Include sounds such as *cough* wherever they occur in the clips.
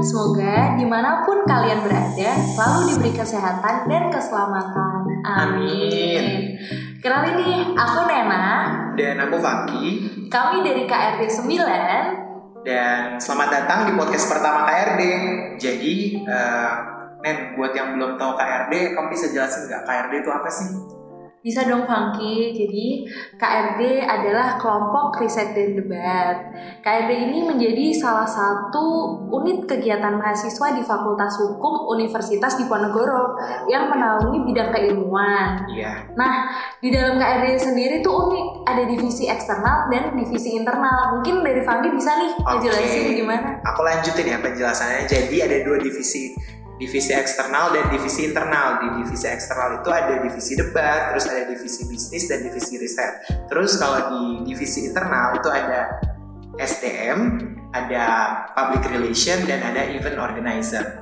Semoga di mana pun kalian berada selalu diberi kesehatan dan keselamatan. Amin. Kenalin nih, aku Nena. Dan aku Faki. Kami dari KRD 9. Dan selamat datang di podcast pertama KRD. Jadi, uh, Nen, buat yang belum tahu KRD, kamu bisa jelasin nggak KRD itu apa sih? Bisa dong Funky. Jadi KRD adalah kelompok riset dan debat. KRD ini menjadi salah satu unit kegiatan mahasiswa di Fakultas Hukum Universitas Diponegoro yang menaungi bidang keilmuan. Iya. Nah, di dalam KRD sendiri tuh unik, ada divisi eksternal dan divisi internal. Mungkin dari Funky bisa nih ngejelasin gimana? Aku lanjutin ya penjelasannya. Jadi ada dua divisi divisi eksternal dan divisi internal. Di divisi eksternal itu ada divisi debat, terus ada divisi bisnis dan divisi riset. Terus kalau di divisi internal itu ada SDM, ada public relation dan ada event organizer.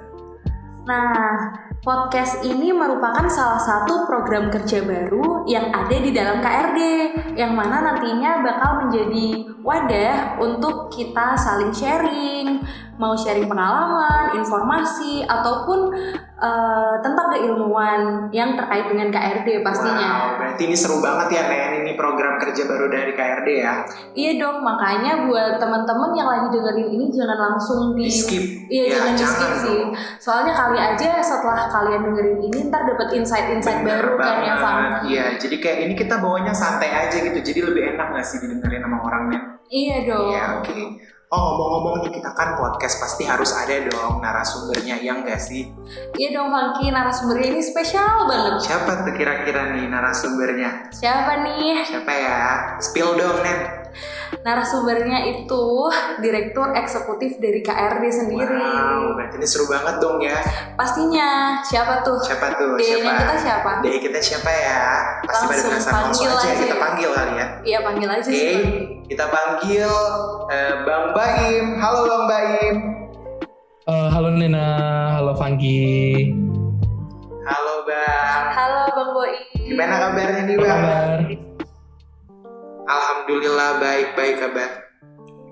Nah, podcast ini merupakan salah satu program kerja baru yang ada di dalam KRD, yang mana nantinya bakal menjadi wadah untuk kita saling sharing, mau sharing pengalaman, informasi, ataupun uh, tentang keilmuan yang terkait dengan KRD pastinya. Wow, berarti ini seru banget ya Nen, ini program kerja baru dari KRD ya? Iya dong, makanya buat teman-teman yang lagi dengerin ini jangan langsung di, di skip. Iya, ya, jangan, jangan di skip sih. Soalnya kali aja setelah kalian dengerin ini ntar dapat insight-insight baru banget. kan ya, Fang. Iya, jadi kayak ini kita bawanya santai aja gitu. Jadi lebih enak gak sih didengerin sama orangnya? Iya dong. Iya, oke. Okay. Oh ngomong-ngomong nih kita kan podcast pasti harus ada dong narasumbernya yang gak sih? Iya dong Funky narasumbernya ini spesial banget. Siapa tuh kira-kira nih narasumbernya? Siapa nih? Siapa ya? Spill dong Nen. Narasumbernya itu direktur eksekutif dari KRD sendiri. Wow, berarti ini seru banget dong ya. Pastinya. Siapa tuh? Siapa tuh? Siapa? kita siapa? Dari kita siapa ya? Pasti pada penasaran langsung aja, aja kita panggil kali ya. Iya panggil aja Oke, sih. kita panggil uh, Bang Baim. Halo Bang Baim. Uh, halo Nena, halo Fangki. Halo Bang. Halo Bang Boim. Gimana kabarnya nih Bang? Kabar. Alhamdulillah baik-baik kabar.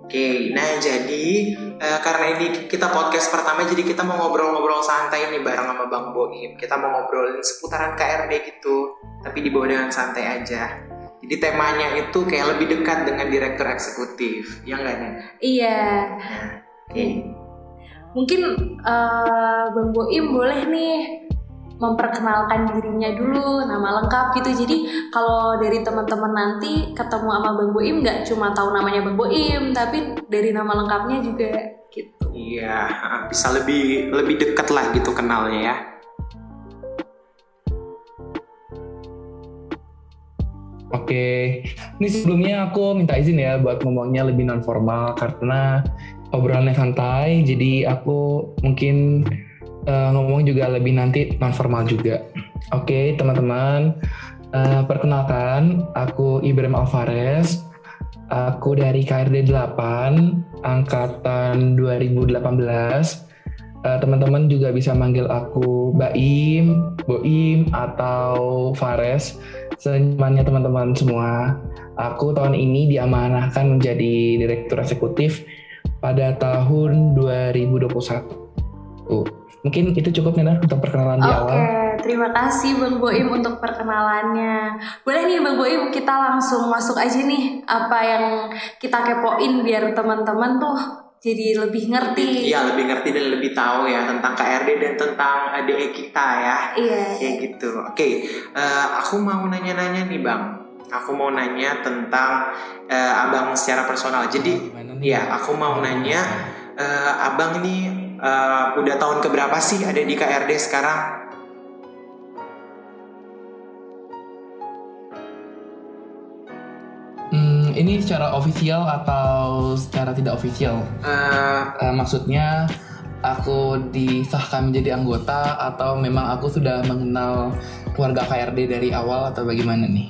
Oke, nah jadi uh, karena ini kita podcast pertama jadi kita mau ngobrol-ngobrol santai nih bareng sama Bang Boim. Kita mau ngobrolin seputaran KRD gitu, tapi dibawa dengan santai aja. Jadi temanya itu kayak lebih dekat dengan direktur eksekutif, ya nggak nih? Iya. Nah, Oke. Okay. Mungkin uh, Bang Boim boleh nih memperkenalkan dirinya dulu nama lengkap gitu. Jadi kalau dari teman-teman nanti ketemu sama Bang Boim nggak cuma tahu namanya Bang Boim tapi dari nama lengkapnya juga gitu. Iya bisa lebih lebih dekat lah gitu kenalnya ya. Oke, ini sebelumnya aku minta izin ya buat ngomongnya lebih non formal karena obrolannya santai, jadi aku mungkin uh, ngomong juga lebih nanti non formal juga. Oke, okay, teman-teman, uh, perkenalkan aku Ibrahim Alvarez. Aku dari KRD 8 angkatan 2018. Uh, teman-teman juga bisa manggil aku Baim, Boim atau Fares senyamannya teman-teman semua. Aku tahun ini diamanahkan menjadi direktur eksekutif pada tahun 2021. Tuh. Mungkin itu cukup Nina untuk perkenalan di awal. Oke, terima kasih Bang Boim untuk perkenalannya. Boleh nih Bang Boim kita langsung masuk aja nih apa yang kita kepoin biar teman-teman tuh jadi lebih ngerti. Iya, lebih ngerti dan lebih tahu ya tentang KRD dan tentang DE kita ya. Iya. Kayak gitu. Oke, uh, aku mau nanya-nanya nih Bang. Aku mau nanya tentang uh, Abang secara personal. Jadi, ya aku mau nanya uh, Abang ini uh, udah tahun keberapa sih ada di KRD sekarang? Hmm, ini secara ofisial atau secara tidak ofisial? Uh, uh, maksudnya aku disahkan menjadi anggota atau memang aku sudah mengenal keluarga KRD dari awal atau bagaimana nih?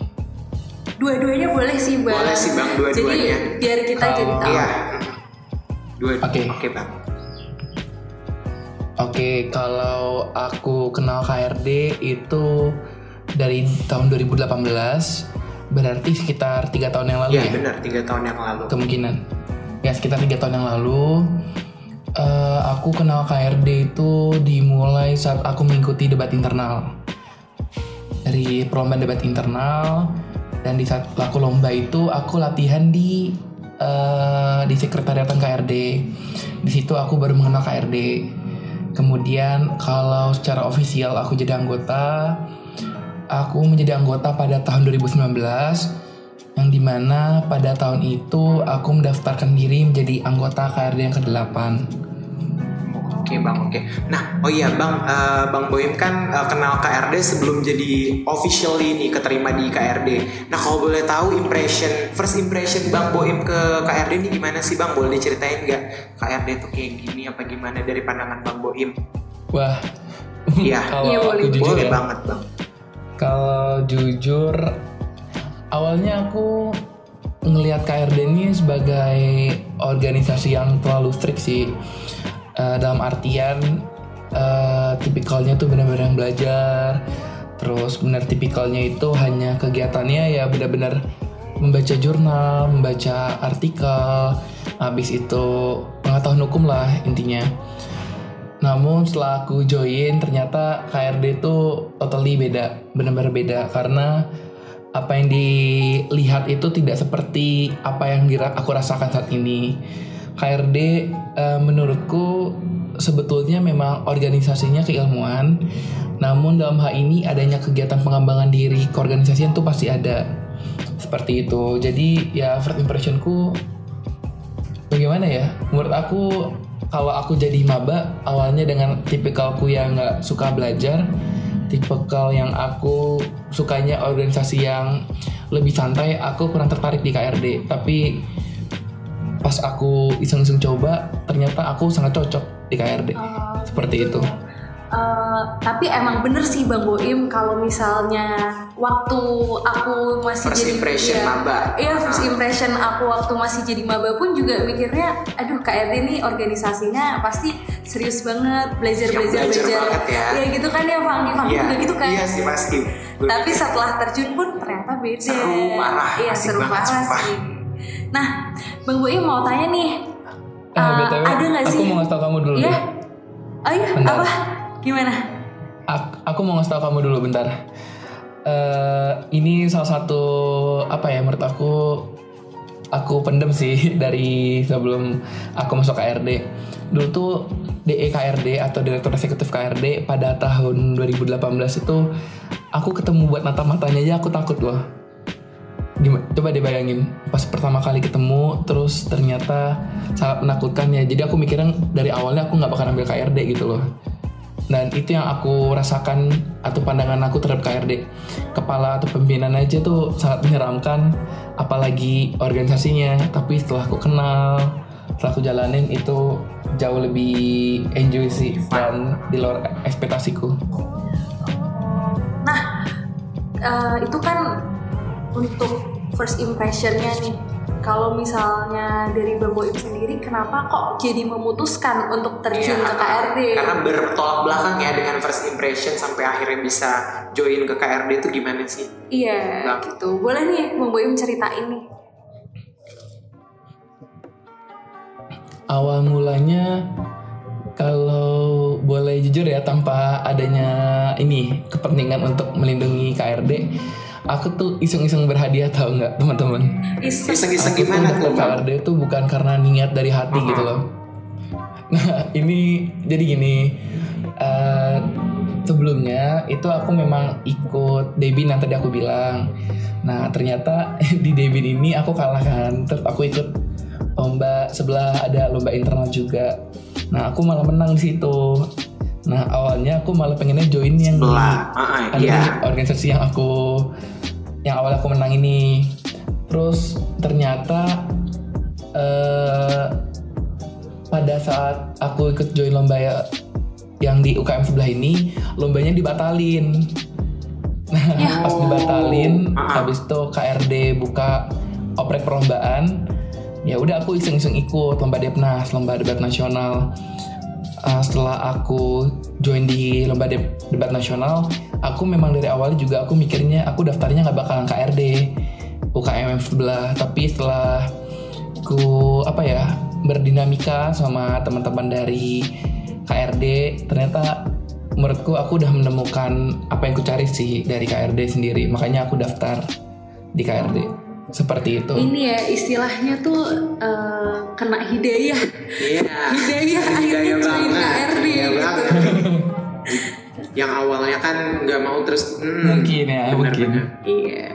Dua-duanya boleh sih bang. Boleh sih bang, dua-duanya. Jadi biar kita Kalo, jadi tahu. Iya. Dua. Oke. Okay. Oke okay, bang. Oke, okay, kalau aku kenal KRD itu dari tahun 2018, berarti sekitar tiga tahun yang lalu ya? ya? benar, tiga tahun yang lalu. Kemungkinan. Ya sekitar tiga tahun yang lalu. Uh, aku kenal KRD itu dimulai saat aku mengikuti debat internal. Dari perlombaan debat internal dan di saat aku lomba itu aku latihan di uh, di sekretariatan KRD. Di situ aku baru mengenal KRD. Kemudian kalau secara ofisial aku jadi anggota, aku menjadi anggota pada tahun 2019 yang di mana pada tahun itu aku mendaftarkan diri menjadi anggota KRD yang ke-8. Oke bang, oke. Nah, oh iya bang, uh, bang Boim kan uh, kenal KRD sebelum jadi officially nih keterima di KRD. Nah kalau boleh tahu impression, first impression bang Boim ke KRD ini gimana sih bang? Boleh diceritain nggak KRD itu kayak gini apa gimana dari pandangan bang Boim? Wah, iya, *laughs* kalau Iya, aku boleh. jujur boleh ya, banget bang. kalau jujur awalnya aku ngelihat KRD ini sebagai organisasi yang terlalu strict sih Eh, dalam artian eh, tipikalnya tuh benar-benar yang belajar. Terus benar tipikalnya itu hanya kegiatannya ya benar-benar membaca jurnal membaca artikel habis itu pengetahuan hukum lah intinya. Namun setelah aku join ternyata KRD itu totally beda, benar-benar beda. Karena apa yang dilihat itu tidak seperti apa yang aku rasakan saat ini. KRD eh, menurutku sebetulnya memang organisasinya keilmuan, namun dalam hal ini adanya kegiatan pengembangan diri keorganisasian itu pasti ada seperti itu. Jadi ya first impressionku bagaimana ya? Menurut aku kalau aku jadi maba awalnya dengan tipikalku yang nggak suka belajar, tipikal yang aku sukanya organisasi yang lebih santai, aku kurang tertarik di KRD. Tapi pas aku iseng-iseng coba, ternyata aku sangat cocok di KRD. Oh, Seperti itu. Eh, tapi emang bener sih Bang Boim kalau misalnya waktu aku masih First jadi impression iya, maba. Iya, first Ah. impression aku waktu masih jadi maba pun juga mikirnya, aduh KRD ini organisasinya pasti serius banget, belajar Yang belajar belajar belajar. banget ya. Iya gitu kan ya, Bang. Bang Iya, juga gitu kan. Iya sih pasti. Tapi setelah terjun pun ternyata beda. Seru, parah. Iya, seru banget, parah sumpah. sih. Nah, Bang Boim mau tanya nih, Eh, eh, BTW, ada nggak aku sih? mau ngasih tau kamu dulu Iya. Oh iya, Bentar. apa? Gimana? Ak- aku mau ngasih tau kamu dulu bentar. Eh, ini salah satu apa ya menurut aku aku pendem sih *laughs* dari sebelum aku masuk KRD. Dulu tuh DE KRD atau Direktur Eksekutif KRD pada tahun 2018 itu aku ketemu buat natap matanya aja aku takut loh. Gimana? Coba deh bayangin pas pertama kali ketemu terus ternyata sangat menakutkan ya. Jadi aku mikirnya dari awalnya aku nggak bakal ambil KRD gitu loh dan itu yang aku rasakan atau pandangan aku terhadap KRD kepala atau pimpinan aja tuh sangat menyeramkan apalagi organisasinya tapi setelah aku kenal setelah aku jalanin itu jauh lebih enjoy sih dan di luar ekspektasiku Nah, eh, itu kan untuk first impressionnya nih. Kalau misalnya dari Bang Boim sendiri, kenapa kok jadi memutuskan untuk terjun Iya, ke KRD? Karena bertolak belakang ya dengan first impression sampai akhirnya bisa join ke KRD itu gimana sih? Iya, Bang. gitu. Boleh nih Bang Boim ceritain nih. awal mulanya kalau boleh jujur ya tanpa adanya ini kepentingan untuk melindungi KRD aku tuh iseng-iseng berhadiah tau nggak teman-teman Iseng. Iseng-iseng gimana tuh? KRD tuh bukan karena niat dari hati gitu loh. Nah ini jadi gini. eh, sebelumnya itu aku memang ikut Debin yang tadi aku bilang. Nah ternyata *laughs* di Debin ini aku kalah kan. Terus aku ikut lomba sebelah ada lomba internal juga. Nah aku malah menang di situ. Nah awalnya aku malah pengennya join yang di- Belah, Ah, ah, ada iya. organisasi yang aku yang awal aku menang ini terus ternyata eh pada saat aku ikut join lomba ya- yang di UKM sebelah ini lombanya dibatalin nah Ya. *laughs* pas dibatalin Ah. habis itu KRD buka oprek perlombaan ya udah aku iseng-iseng ikut lomba Depnas lomba debat nasional Uh, setelah aku join di lomba deb- debat nasional, aku memang dari awal juga aku mikirnya aku daftarnya nggak bakalan KRD, UKM sebelah. Tapi setelah ku apa ya berdinamika sama teman-teman dari KRD ternyata menurutku aku udah menemukan apa yang ku cari sih dari KRD sendiri makanya aku daftar di KRD seperti itu Ini ya istilahnya tuh eh, kena hidayah. Iya. Hidayah akhirnya join KRD Iya gitu. Yang awalnya kan nggak mau terus hmm, Mungkin ya, mungkin. Iya.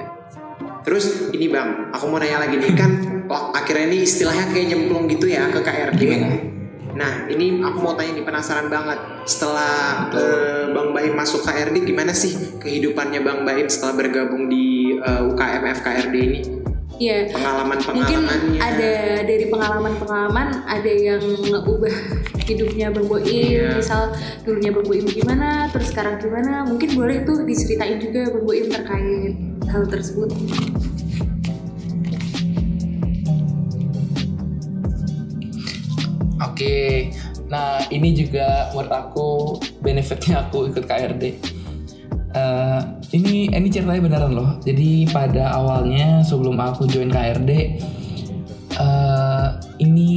Terus ini bang, aku mau nanya lagi nih kan, wah, akhirnya ini istilahnya kayak nyemplung gitu ya ke KRD. Gimana? Nah ini aku mau tanya nih penasaran banget. Setelah eh, Bang Baim masuk KRD, gimana sih kehidupannya Bang Baim setelah bergabung di eh, UKM FKRD ini? Iya. Mungkin Pengalaman-pengalamannya. ada dari pengalaman-pengalaman ada yang ngeubah hidupnya Bang Boim Iya. misal dulunya Bang Boim gimana terus sekarang gimana mungkin boleh tuh diceritain juga Bang Boim terkait hal tersebut Oke, nah ini juga menurut aku benefitnya aku ikut KRD. Eh, ini ini ceritanya beneran loh. Jadi pada awalnya sebelum aku join KRD, eh, ini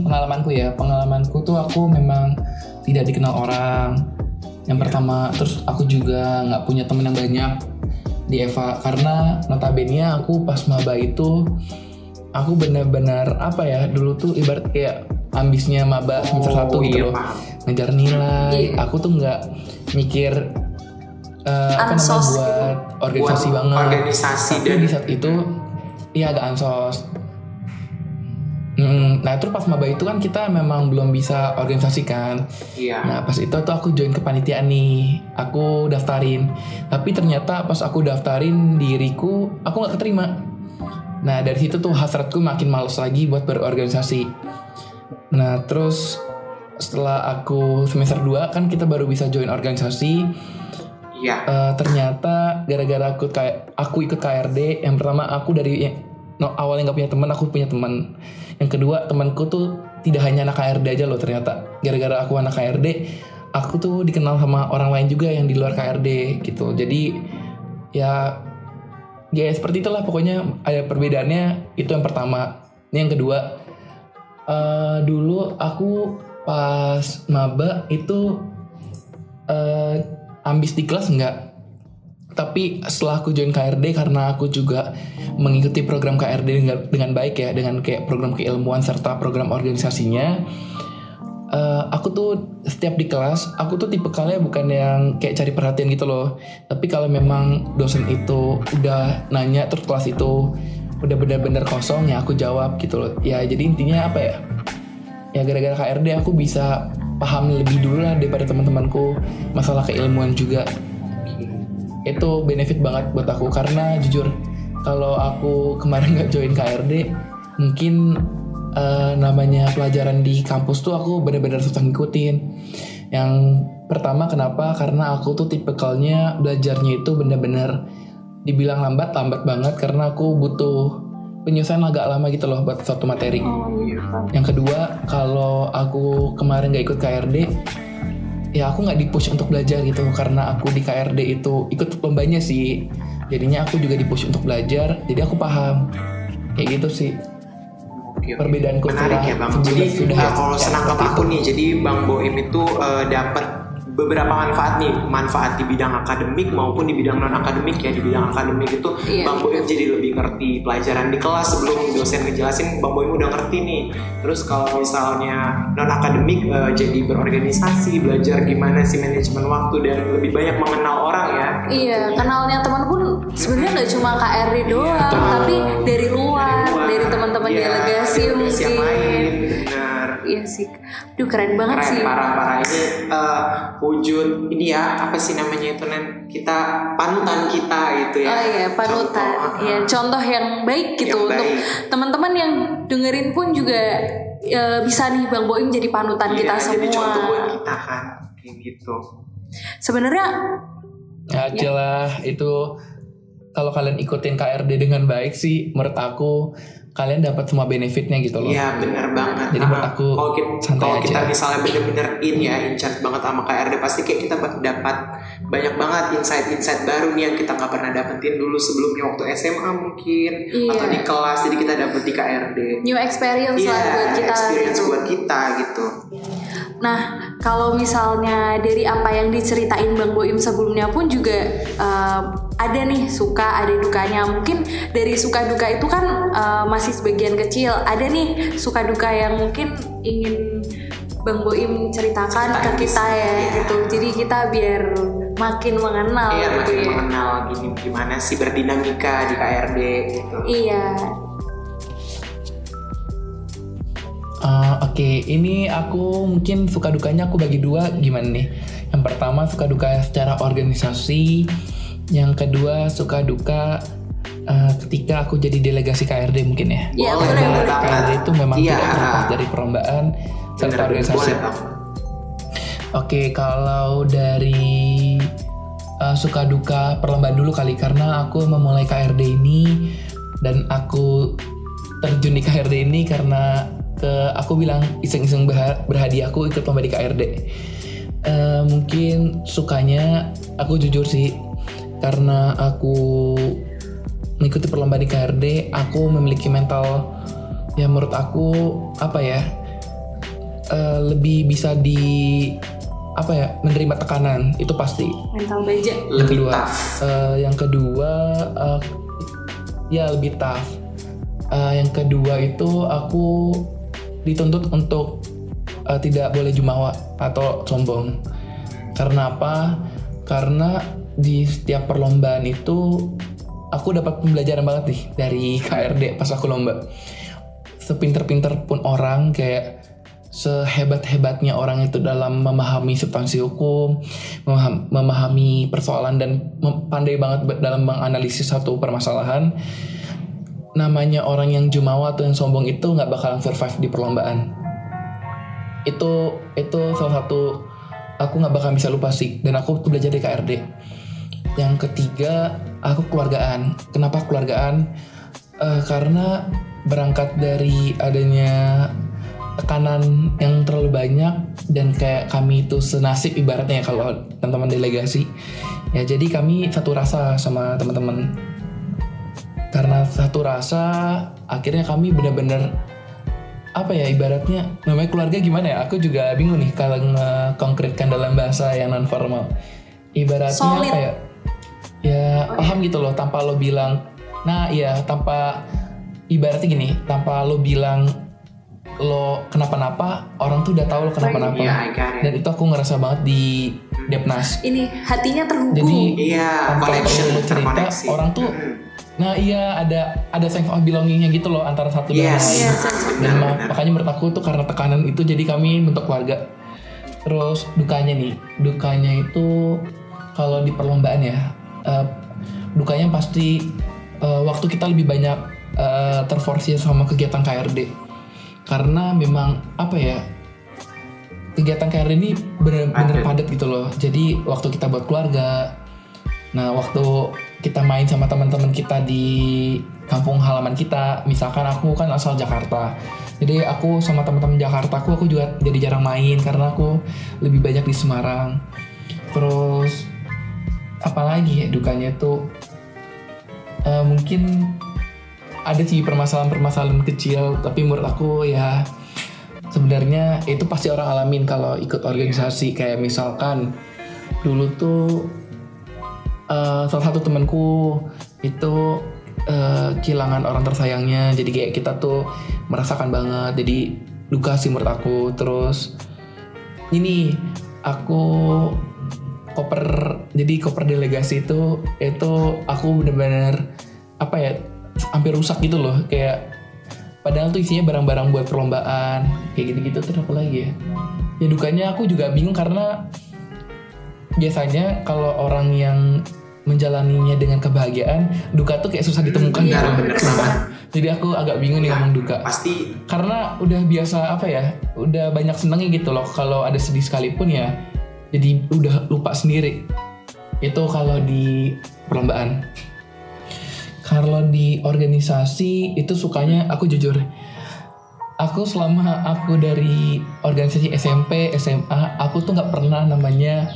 pengalamanku ya. Pengalamanku tuh aku memang tidak dikenal orang. Yang pertama, terus aku juga nggak punya temen yang banyak di Eva karena notabene aku pas maba itu aku benar-benar apa ya dulu tuh ibarat kayak ambisnya maba semester satu gitu iya, loh ngejar nilai Iya. aku tuh nggak mikir eh, apa namanya Ansos gitu. buat organisasi Buat banget. organisasi tapi dan di saat itu iya agak ansos. Mm, nah terus pas maba itu kan kita memang belum bisa organisasikan. Iya. Nah pas itu tuh aku join kepanitiaan nih. Aku daftarin. Tapi ternyata pas aku daftarin diriku Aku nggak keterima. Nah dari situ tuh hasratku makin males lagi buat berorganisasi. Nah terus setelah aku semester 2 kan kita baru bisa join organisasi Iya. Eh, ternyata gara-gara aku kayak aku ikut KRD yang pertama aku dari no, awalnya nggak punya teman aku punya teman. Yang kedua temanku tuh tidak hanya anak KRD aja loh ternyata. Gara-gara aku anak KRD aku tuh dikenal sama orang lain juga yang di luar KRD gitu. Jadi ya ya seperti itulah pokoknya ada perbedaannya itu yang pertama. Ini yang kedua eh, dulu aku pas maba itu eh, ambis di kelas enggak tapi setelah aku join KRD karena aku juga mengikuti program KRD dengan, dengan baik ya dengan kayak program keilmuan serta program organisasinya eh, aku tuh setiap di kelas aku tuh tipe kalian bukan yang kayak cari perhatian gitu loh. Tapi kalau memang dosen itu udah nanya terus kelas itu udah benar-benar kosong ya aku jawab gitu loh. Ya jadi intinya apa ya? Ya gara-gara KRD aku bisa paham lebih dulu lah daripada teman-temanku. Masalah keilmuan juga. Itu benefit banget buat aku. Karena jujur kalau aku kemarin *laughs* nggak join KRD mungkin eh, namanya pelajaran di kampus tuh aku benar-benar susah ngikutin. Yang pertama kenapa? Karena aku tuh tipikalnya belajarnya itu benar-benar dibilang lambat lambat banget. Karena aku butuh penyelesaian agak lama gitu loh buat satu materi oh iya yang kedua, kalau aku kemarin gak ikut KRD, ya aku nggak dipush untuk belajar gitu karena aku di KRD itu ikut lombanya sih. Jadinya aku juga dipush untuk belajar, jadi aku paham. Kayak gitu sih. Oke, oke. Perbedaanku Menarik ya bang. Jadi sudah ya, kalau ya, senangkap aku nih, jadi bang Boim itu eh, dapat beberapa manfaat nih, manfaat di bidang akademik maupun di bidang non akademik ya. Di bidang akademik itu Iya. bang Boim jadi lebih ngerti pelajaran di kelas sebelum dosen ngejelasin, bang Boim udah ngerti nih. Terus kalau misalnya non akademik eh, jadi berorganisasi, belajar gimana sih manajemen waktu dan lebih banyak mengenal orang ya. Iya, kenalnya teman pun sebenarnya nggak cuma KRD doang, Betul. tapi dari luar, dari teman-teman Iya, delegasi delegasi mungkin. Iya sih, duh keren banget keren sih. parah parah ini eh, wujud ini ya apa sih namanya itu nen kita panutan kita itu ya Oh iya, panutan. Contoh, Iya, ah. contoh yang baik gitu Yang untuk teman-teman yang dengerin pun juga eh, bisa nih Bang Boim jadi panutan Iya, kita jadi contoh buat semua. kita kan kayak gitu Sebenarnya Ya jelas itu kalau kalian ikutin KRD dengan baik sih menurut aku kalian dapat semua benefitnya gitu loh. Iya bener banget. Jadi menurut Ah, aku kalau kita, santai kalau kita misalnya bener-bener in ya, in charge banget sama KRD, pasti kayak kita bak- dapat banyak banget insight-insight baru nih yang kita nggak pernah dapetin dulu sebelumnya waktu SMA mungkin Iya. atau di kelas. Jadi kita dapet di KRD. New experience Iya, lah buat kita experience gitu. buat kita gitu. Nah, kalau misalnya dari apa yang diceritain Bang Boim sebelumnya pun juga um, ada nih suka, ada dukanya. Mungkin dari suka duka itu kan uh, masih sebagian kecil. Ada nih suka duka yang mungkin ingin Bang Boim ceritakan ke kita ya gitu. Jadi kita biar makin mengenal Iya, gitu makin ya. mengenal gini gimana sih berdinamika di KRD gitu. Iya. Eh, Oke, ini aku mungkin suka dukanya aku bagi dua gimana nih? Yang pertama suka duka secara organisasi, yang kedua suka duka eh, ketika aku jadi delegasi KRD mungkin ya. Iya, Boleh, banget. KRD itu memang Iya. tidak terlepas dari perlombaan serta organisasi. Oke, kalau dari uh, suka duka perlombaan dulu kali karena aku memulai KRD ini dan aku terjun di KRD ini karena ke aku bilang iseng-iseng berha- berhadiah aku ikut lomba di KRD. Eh, mungkin sukanya aku jujur sih karena aku mengikuti perlombaan di KRD, aku memiliki mental yang menurut aku apa ya eh, lebih bisa di apa ya menerima tekanan itu pasti Mental baja. yang Lebih kedua tough. eh, yang kedua eh, ya lebih tough Eh, yang kedua itu aku dituntut untuk eh, tidak boleh jumawa atau sombong. Karena apa? Karena di setiap perlombaan itu aku dapat pembelajaran banget nih dari *laughs* KRD pas aku lomba. Sepinter-pinter pun orang kayak sehebat-hebatnya orang itu dalam memahami substansi hukum, memaham- memahami persoalan dan pandai banget dalam menganalisis satu permasalahan. Namanya orang yang jumawa atau yang sombong itu nggak bakalan survive di perlombaan. Itu itu salah satu aku nggak bakal bisa lupa sih dan aku tuh belajar di KRD. Yang ketiga aku keluargaan. Kenapa keluargaan? Eh, karena berangkat dari adanya tekanan yang terlalu banyak dan kayak kami itu senasib ibaratnya ya kalau teman-teman delegasi ya jadi kami satu rasa sama teman-teman karena satu rasa akhirnya kami benar-benar apa ya ibaratnya namanya keluarga gimana ya aku juga bingung nih kalau ngekongkretkan dalam bahasa yang non formal ibaratnya Solid. apa ya ya paham gitu loh tanpa lo bilang nah iya tanpa ibaratnya gini tanpa lo bilang lo kenapa-napa orang tuh udah tahu lo kenapa-napa Iya, I got it. dan itu aku ngerasa banget di Depnas Ini hatinya terhubung. jadi Iya, tanpa cerita orang tuh Mm. Nah iya ada ada sense of belongingnya gitu loh antara satu dan Yes. lain. Iya, dan benar, ma- benar. makanya menurut aku tuh karena tekanan itu jadi kami bentuk keluarga. Terus dukanya nih dukanya itu kalau di perlombaan ya eh, dukanya pasti eh, waktu kita lebih banyak eh, terforsir sama kegiatan KRD karena memang apa ya kegiatan KRD ini bener-bener padat gitu loh. Jadi waktu kita buat keluarga nah waktu kita main sama teman-teman kita di kampung halaman kita. Misalkan aku kan asal Jakarta. Jadi aku sama teman-teman Jakarta aku aku juga jadi jarang main karena aku lebih banyak di Semarang. Terus apalagi ya dukanya tuh? Eh, mungkin ada sih permasalahan-permasalahan kecil tapi menurut aku ya sebenarnya itu pasti orang alamin kalau ikut organisasi. Kayak misalkan dulu tuh eh, salah satu temanku itu eh, kehilangan orang tersayangnya. Jadi kayak kita tuh merasakan banget. Jadi duka sih menurut aku. Terus ini aku koper jadi koper delegasi itu itu aku bener-bener apa ya hampir rusak gitu loh. Kayak padahal tuh isinya barang-barang buat perlombaan kayak gitu-gitu. Terus apa lagi ya? Ya dukanya aku juga bingung karena biasanya kalau orang yang menjalaninya dengan kebahagiaan duka tuh kayak susah ditemukan Benar, gitu. banget. jadi aku agak bingung nih ngomong duka. Pasti. Karena udah biasa apa ya udah banyak senengnya gitu loh. Kalau ada sedih sekalipun ya jadi udah lupa sendiri. Itu kalau di perlombaan. Kalau di organisasi itu sukanya aku jujur aku selama aku dari organisasi SMP SMA aku tuh nggak pernah namanya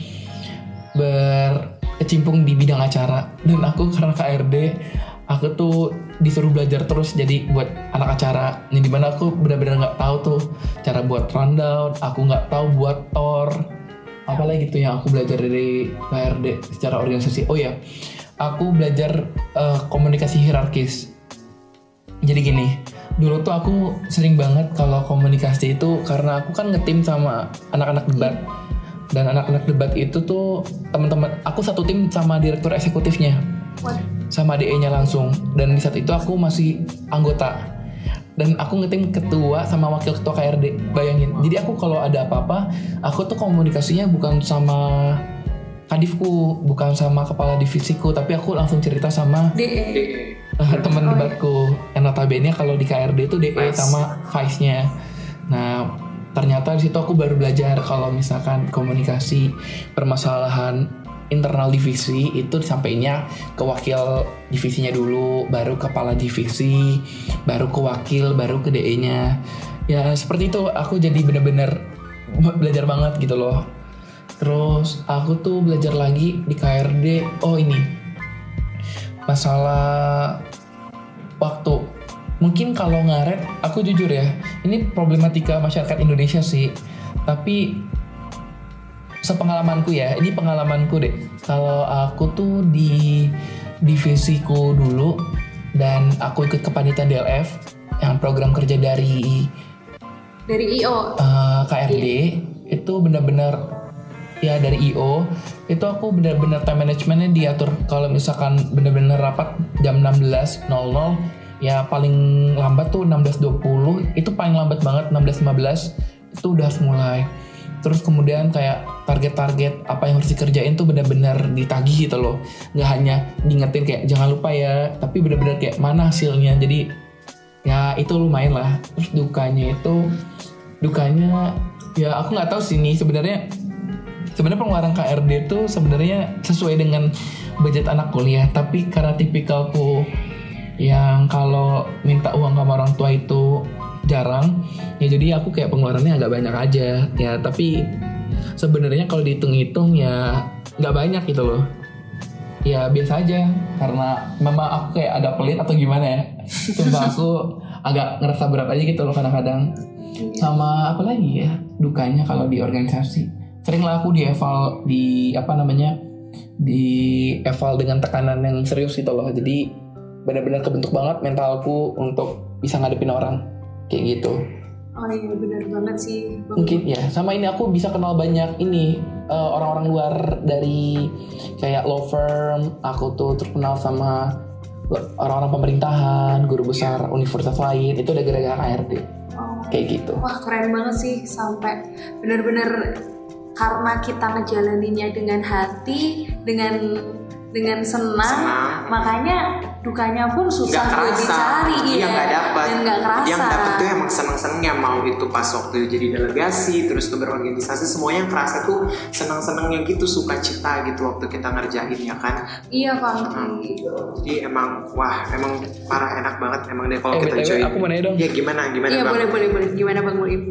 berkecimpung di bidang acara. Dan aku karena KRD aku tuh disuruh belajar terus jadi buat anak acara. Yang di mana aku benar-benar nggak tahu tuh cara buat rundown aku nggak tahu buat tor apalagi gitu yang aku belajar dari KRD secara organisasi. Oh ya aku belajar uh, komunikasi hierarkis. Jadi gini dulu tuh aku sering banget kalau komunikasi itu karena aku kan ngetim sama anak-anak debat dan anak-anak debat itu tuh teman-teman aku satu tim sama direktur eksekutifnya. Sama DE-nya langsung. Dan di saat itu aku masih anggota. Dan aku ngetim ketua sama wakil ketua KRD bayangin. Jadi aku kalau ada apa-apa aku tuh komunikasinya bukan sama kadifku bukan sama kepala divisiku tapi aku langsung cerita sama DE *laughs* teman Oh, iya. debatku. Yang notabene kalau di KRD itu DE Vice. sama vice-nya nah ternyata di situ aku baru belajar kalau misalkan komunikasi permasalahan internal divisi itu sampainya ke wakil divisinya dulu baru kepala divisi baru ke wakil baru ke DE-nya ya seperti itu. Aku jadi bener-bener *laughs* belajar banget gitu loh. Terus aku tuh belajar lagi di KRD oh ini. Masalah waktu mungkin kalau ngaret aku jujur ya ini problematika masyarakat Indonesia sih. Tapi sepengalamanku ya ini pengalamanku deh. Kalau aku tuh di divisiku dulu dan aku ikut kepanitiaan DLF yang program kerja dari dari IO uh, KRD itu benar-benar ya dari IO itu aku benar-benar time managementnya diatur. Kalau misalkan benar-benar rapat jam 16.00 ya paling lambat tuh 16.20 itu paling lambat banget 16.15 itu udah harus mulai. Terus kemudian kayak target-target apa yang harus dikerjain tuh benar-benar ditagih gitu loh. Nggak hanya diingetin kayak jangan lupa ya tapi benar-benar kayak mana hasilnya? Jadi ya itu lumayan lah. Terus dukanya itu dukanya ya aku nggak tahu sih nih sebenarnya sebenarnya pengeluaran KRD itu sebenarnya sesuai dengan budget anak kuliah. Tapi karena tipikalku yang kalau minta uang sama orang tua itu jarang ya jadi aku kayak pengeluarannya agak banyak aja. Ya tapi sebenarnya kalau dihitung-hitung ya nggak banyak gitu loh. Ya biasa aja. Karena memang aku kayak agak pelit atau gimana ya. Sumpah *laughs* aku agak ngerasa berat aja gitu loh kadang-kadang. Sama apa lagi ya dukanya kalau di organisasi. Sering lah aku di eval di apa namanya di eval dengan tekanan yang serius gitu loh. Jadi benar-benar kebentuk banget mentalku untuk bisa ngadepin orang. Kayak gitu. Oh iya benar banget sih. Bang. mungkin ya. Sama ini aku bisa kenal banyak ini eh, orang-orang luar dari kayak law firm aku tuh terkenal sama orang-orang pemerintahan guru besar universitas lain. Itu udah gara-gara KRD Oh. kayak gitu. Wah keren banget sih sampai bener-bener karena kita ngejalaninnya dengan hati, dengan dengan senang, Senang. makanya dukanya pun susah kerasa dicari iya ya. nggak dapat dan nggak kerasa. yang dapat tuh emang seneng senengnya mau itu pas waktu jadi delegasi terus tuh berorganisasi semuanya yang kerasa tuh seneng senengnya gitu suka cita gitu waktu kita ngerjain ya kan Iya Bang. jadi emang wah emang parah enak banget emang deh kalau Eh, kita join aku mau nanya dong. ya gimana gimana Iya bang boleh boleh boleh. Gimana Bang Muim?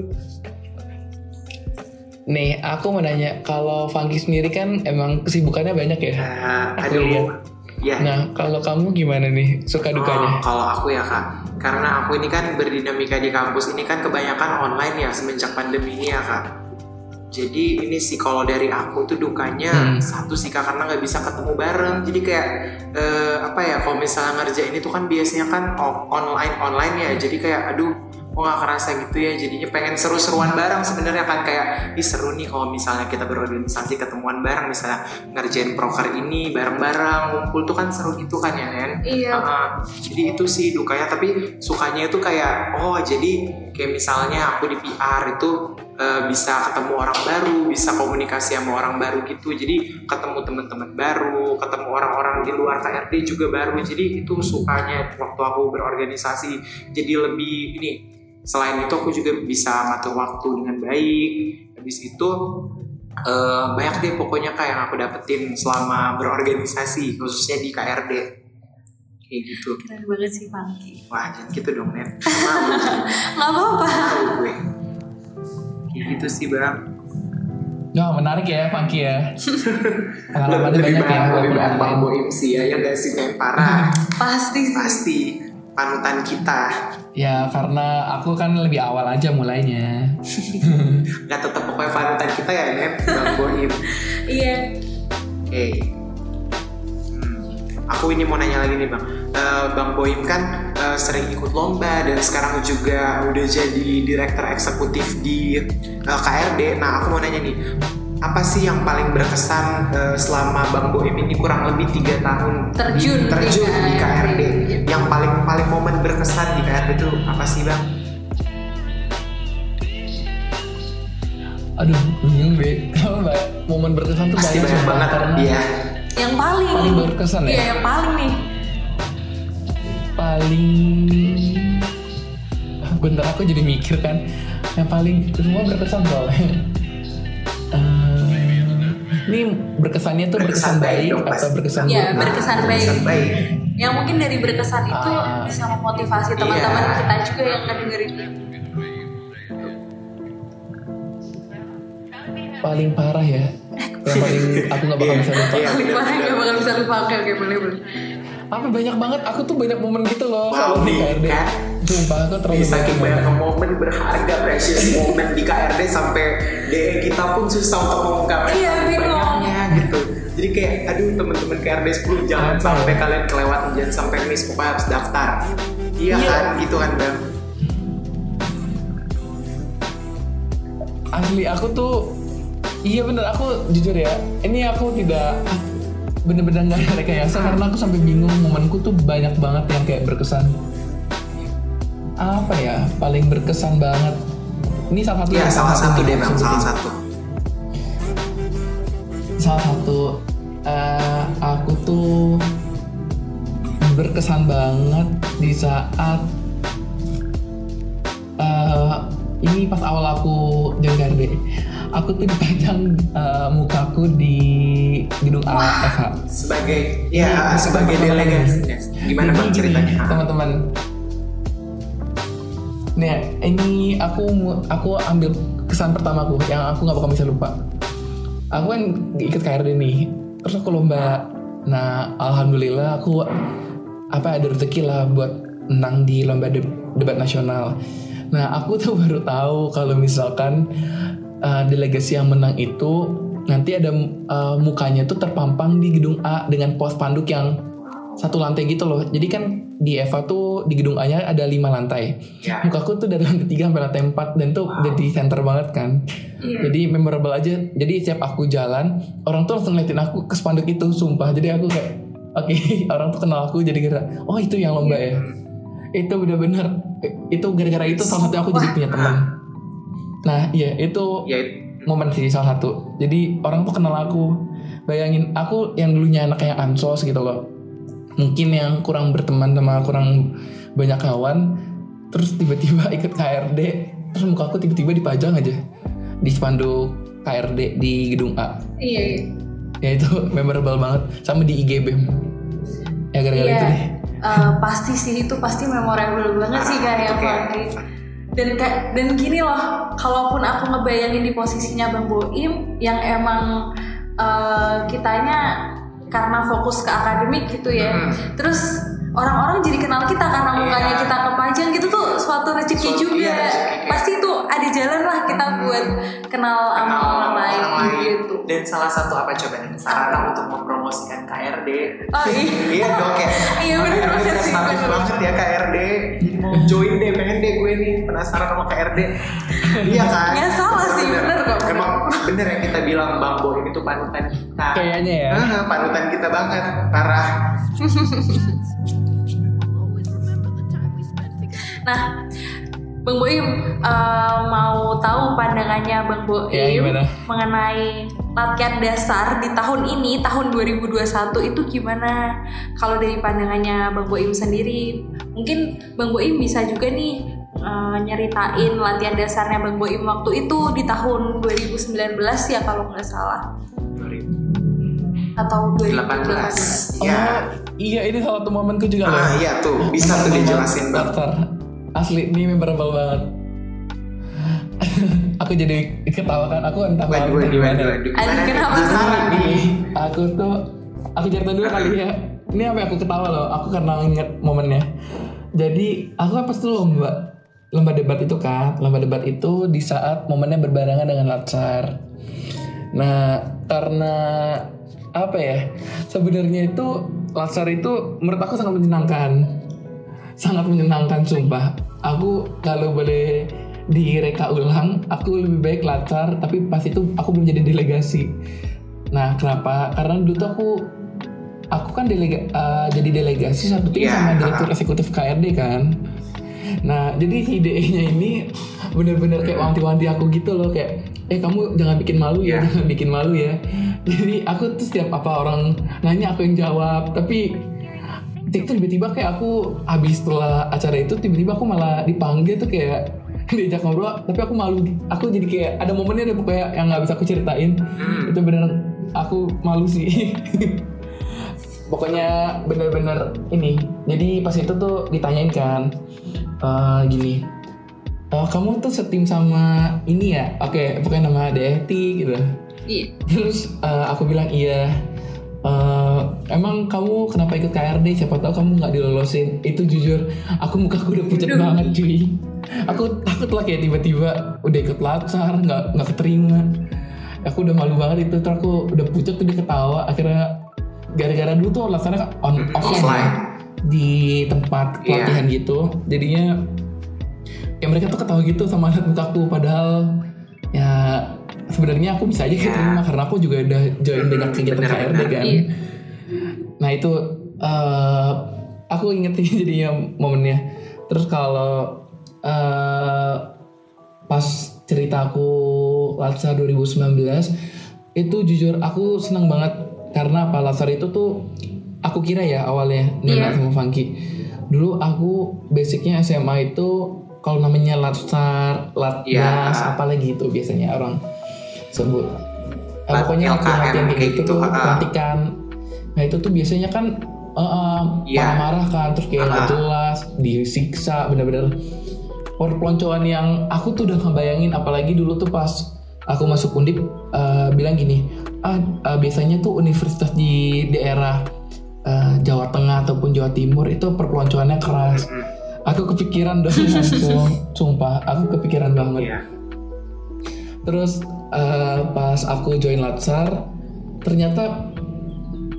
Nih aku mau nanya kalau Funky sendiri kan emang kesibukannya banyak ya Aku aduh lihat. ya nah kalau kamu gimana nih suka Oh, dukanya kalau aku ya kak, karena aku ini kan berdinamika di kampus ini kan kebanyakan online ya semenjak pandemi ini ya kak. Jadi ini sih kalau dari aku tuh dukanya Hmm. satu sih kak karena nggak bisa ketemu bareng. Jadi kayak eh, apa ya kalau misalnya ngerjain itu kan biasanya kan online online ya. Jadi kayak aduh kok nggak kerasa gitu ya. Jadinya pengen seru-seruan bareng sebenarnya kan kayak ih seru nih kalau misalnya kita berorganisasi ketemuan bareng misalnya ngerjain proker ini bareng-bareng ngumpul tuh kan seru gitu kan ya Nen. Iya. Uh, jadi itu sih dukanya tapi sukanya itu kayak oh jadi kayak misalnya aku di PR itu uh, bisa ketemu orang baru bisa komunikasi sama orang baru gitu. Jadi ketemu teman-teman baru ketemu orang-orang di luar KRD juga baru. Jadi itu sukanya waktu aku berorganisasi. Jadi lebih ini selain itu aku juga bisa ngatur waktu dengan baik. Habis itu eh, banyak deh pokoknya kayak yang aku dapetin selama berorganisasi khususnya di KRD kayak gitu. Keren banget sih Pangki. wah jangan gitu dong net *laughs* Nggak apa-apa. gue kayak gitu sih bang Nah, menarik ya, Pangki ya. *laughs* Pengalamannya lebih banyak ya. banyak lebih banyak bang online. Boim sih ya yang gak sih men parah *laughs* Pasti sih. pasti panutan kita Ya, karena aku kan lebih awal aja mulainya. *laughs* nggak tetap pokoknya panutan kita ya net bang Boim Iya. Oke. Aku ini mau nanya lagi nih bang. Eh, bang Boim kan eh, sering ikut lomba dan sekarang juga udah jadi direktur eksekutif di eh, KRD. Nah aku mau nanya nih, apa sih yang paling berkesan eh, selama bang Boim ini kurang lebih tiga tahun Terjun di, terjun di di KRD? KRD. Yang paling paling momen berkesan di KRD itu apa sih bang? Aduh, bingung ba- *laughs* momen berkesan tuh Pasti banyak banyak banget. karena Iya. Yang paling. Paling berkesan ya? Iya, yang paling nih. paling bentar aku jadi mikir kan yang paling semua berkesan soalnya Eh, ini berkesannya tuh Berkesan berkesan, baik baik dong, atau berkesan Iya, buruk? berkesan baik. Berkesan baik. Yang mungkin dari berkesan itu Ah. bisa memotivasi teman-teman Iya. kita juga yang ngedengerin ini. paling parah ya yang paling aku nggak bakal bisa lupa Iya, Paling bener, parah bener. gak bakal bisa lupa. Oke, oke, boleh, boleh. apa banyak banget aku tuh banyak momen gitu loh Wow, kalau di KRD kan? sumpah aku terlalu Bisa banyak banyak momen. berharga precious momen di KRD sampai DE kita pun susah untuk mengungkapkan Iya, bingung. banyaknya gitu. Jadi kayak aduh teman-teman KRD 10 jangan Apa? sampai kalian kelewatan jangan sampai miss pokoknya harus daftar. Iya, Iya. kan gitu kan Bang. asli aku tuh iya bener. Aku jujur ya ini aku tidak bener-bener nggak ada rekayasa karena aku sampai bingung momenku tuh banyak banget yang kayak berkesan. Apa ya paling berkesan banget? Ini salah satu Iya yang salah satu deh Bang, sebutin. salah satu. salah satu eh, aku tuh berkesan banget di saat eh, ini pas awal aku jenggar deh aku tuh dipajang eh, mukaku di gedung A FH Sebagai ya sebagai delegasi. Gimana Jadi Bang ceritanya? teman-teman Nih, ini aku aku ambil kesan pertamaku yang aku nggak bakal bisa lupa. Aku kan ikut KRD nih, terus aku lomba. Nah, alhamdulillah aku apa ada rezeki lah buat menang di lomba de- debat nasional. Nah, aku tuh *laughs* baru tahu kalau misalkan uh, delegasi yang menang itu nanti ada uh, mukanya tuh terpampang di gedung A dengan pos panduk yang satu lantai gitu loh. Jadi kan di Eva tuh di gedung A-nya ada lima lantai. Ya. Mukaku tuh dari lantai 3 sampai lantai 4 dan tuh udah di center banget kan. Iya. Jadi memorable aja. Jadi setiap aku jalan, orang tuh langsung ngeliatin aku ke spanduk itu, sumpah. Jadi aku kayak, oke, *laughs* orang tuh kenal aku jadi kira, oh itu yang lomba ya. Itu bener-bener, itu gara-gara itu salah satu aku jadi punya teman. Nah, iya itu Ya momen sih salah satu. Jadi orang tuh kenal aku. Bayangin aku yang dulunya anaknya ansos gitu loh. Mungkin yang kurang berteman sama kurang banyak kawan, terus tiba-tiba *laughs* ikut KRD, terus muka aku tiba-tiba dipajang aja di spanduk KRD di gedung A. Iya, iya. Ya itu *laughs* memorable banget sama di IG BEM. Ya gara-gara Iya. itu deh. Eh, pasti sih itu pasti memorable banget sih kayak Oke. Fadri. Dan kayak dan gini loh, kalaupun aku ngebayangin di posisinya Bang Boim yang emang eh, kitanya karena fokus ke akademik gitu ya. Hmm. Terus orang-orang jadi kenal kita karena mukanya Iya. kita kepajang gitu tuh suatu rezeki juga. iya, rezeki. Pasti itu jalan lah kita buat kenal sama orang lain gitu. Dan salah satu apa coba nih sarana untuk mempromosikan KRD. Oh iya. *laughs* iya dong kayak. *laughs* Iya, bener "Oh, banget sih, bener. banget ya KRD. Jadi mau join deh, pengen deh gue nih penasaran sama KRD. iya kan? Nggak salah sih, bener kok. Emang bener yang kita bilang Bang Boim itu panutan kita. Kayaknya ya. Ah, panutan kita banget, parah. *laughs* Nah, Bang Boim eh, mau tahu pandangannya Bang Boim Ya, gimana? mengenai latihan dasar di tahun ini, tahun 2021 itu gimana? Kalau dari pandangannya Bang Boim sendiri, mungkin Bang Boim bisa juga nih eh, nyeritain latihan dasarnya Bang Boim waktu itu di tahun 2019 ya kalau nggak salah atau 2018. 2018. Oh, Ya. iya ini salah satu momenku juga loh. Ah iya tuh, bisa tuh dijelasin bang. Asli ini memorable banget. *laughs* aku jadi ketawa kan, aku entah Waduh, malu waduh, gimana. waduh, kenapa? Aku tuh, aku cerita dulu kali ya. Ini apa aku ketawa loh, aku karena inget momennya. Jadi aku pas tuh lomba, lomba debat itu kan, lomba debat itu di saat momennya berbarengan dengan latsar. Nah, karena apa ya? Sebenarnya itu latsar itu menurut aku sangat menyenangkan. Sangat menyenangkan sumpah. Aku kalau boleh direka ulang, aku lebih baik latsar, tapi pas itu aku belum jadi delegasi. Nah, kenapa? Karena dulu tuh aku aku kan delega, eh, jadi delegasi satu tim Iya. sama direktur eksekutif KRD kan. Nah, jadi idenya ini bener-bener kayak wanti-wanti aku gitu loh kayak eh kamu jangan bikin malu ya, Iya. jangan bikin malu ya. Jadi aku tuh setiap apa orang nanya aku yang jawab, tapi itu tiba-tiba kayak aku habis setelah acara itu tiba-tiba aku malah dipanggil tuh kayak *laughs* diajak ngobrol. Tapi aku malu aku jadi kayak ada momennya deh pokoknya yang nggak bisa aku ceritain. Hmm. itu bener aku malu sih. *laughs* Pokoknya bener-bener ini. Jadi pas itu tuh ditanyain kan eh, gini "Eh, kamu tuh setim sama ini ya? Oke pokoknya nama DFT gitu. Iya. terus eh, aku bilang iya "Eh, emang kamu kenapa ikut KRD siapa tahu kamu nggak dilolosin. Itu jujur aku muka aku udah pucat banget cuy. Aku takut lah kayak tiba-tiba udah ikut latsar nggak nggak keterima aku udah malu banget itu terus aku udah pucat tuh dia ketawa. Akhirnya gara-gara dulu tuh latsarnya on offline, ya, di tempat Iya. pelatihan gitu. Jadinya ya mereka tuh ketawa gitu sama lihat mukaku padahal ya sebenarnya aku bisa aja Iya. keterima karena aku juga udah join banyak kegiatan Bener, KRD bener. kan Iya. nah itu eh, aku inget *laughs* jadinya momennya terus kalau eh, pas ceritaku Latsar 2019 itu jujur aku senang banget karena apa Latsar itu tuh aku kira ya awalnya Nina Iya. sama Funky dulu aku basicnya SMA itu kalau namanya Latsar, Latnas, Iya. apalagi itu biasanya orang sebut Lat- pokoknya latihan kayak gitu gitu, tuh ha. pelantikan nah itu tuh biasanya kan eh, eh, Iya. marah-marah kan terus kayak nggak Ah. jelas disiksa bener-bener peloncoan yang aku tuh udah ngebayangin apalagi dulu tuh pas aku masuk undip eh, bilang gini ah eh, biasanya tuh universitas di daerah eh, Jawa Tengah ataupun Jawa Timur itu perpeloncoannya keras Hmm, aku kepikiran dong langsung sumpah aku kepikiran banget Iya. Terus eh, pas aku join Latsar, ternyata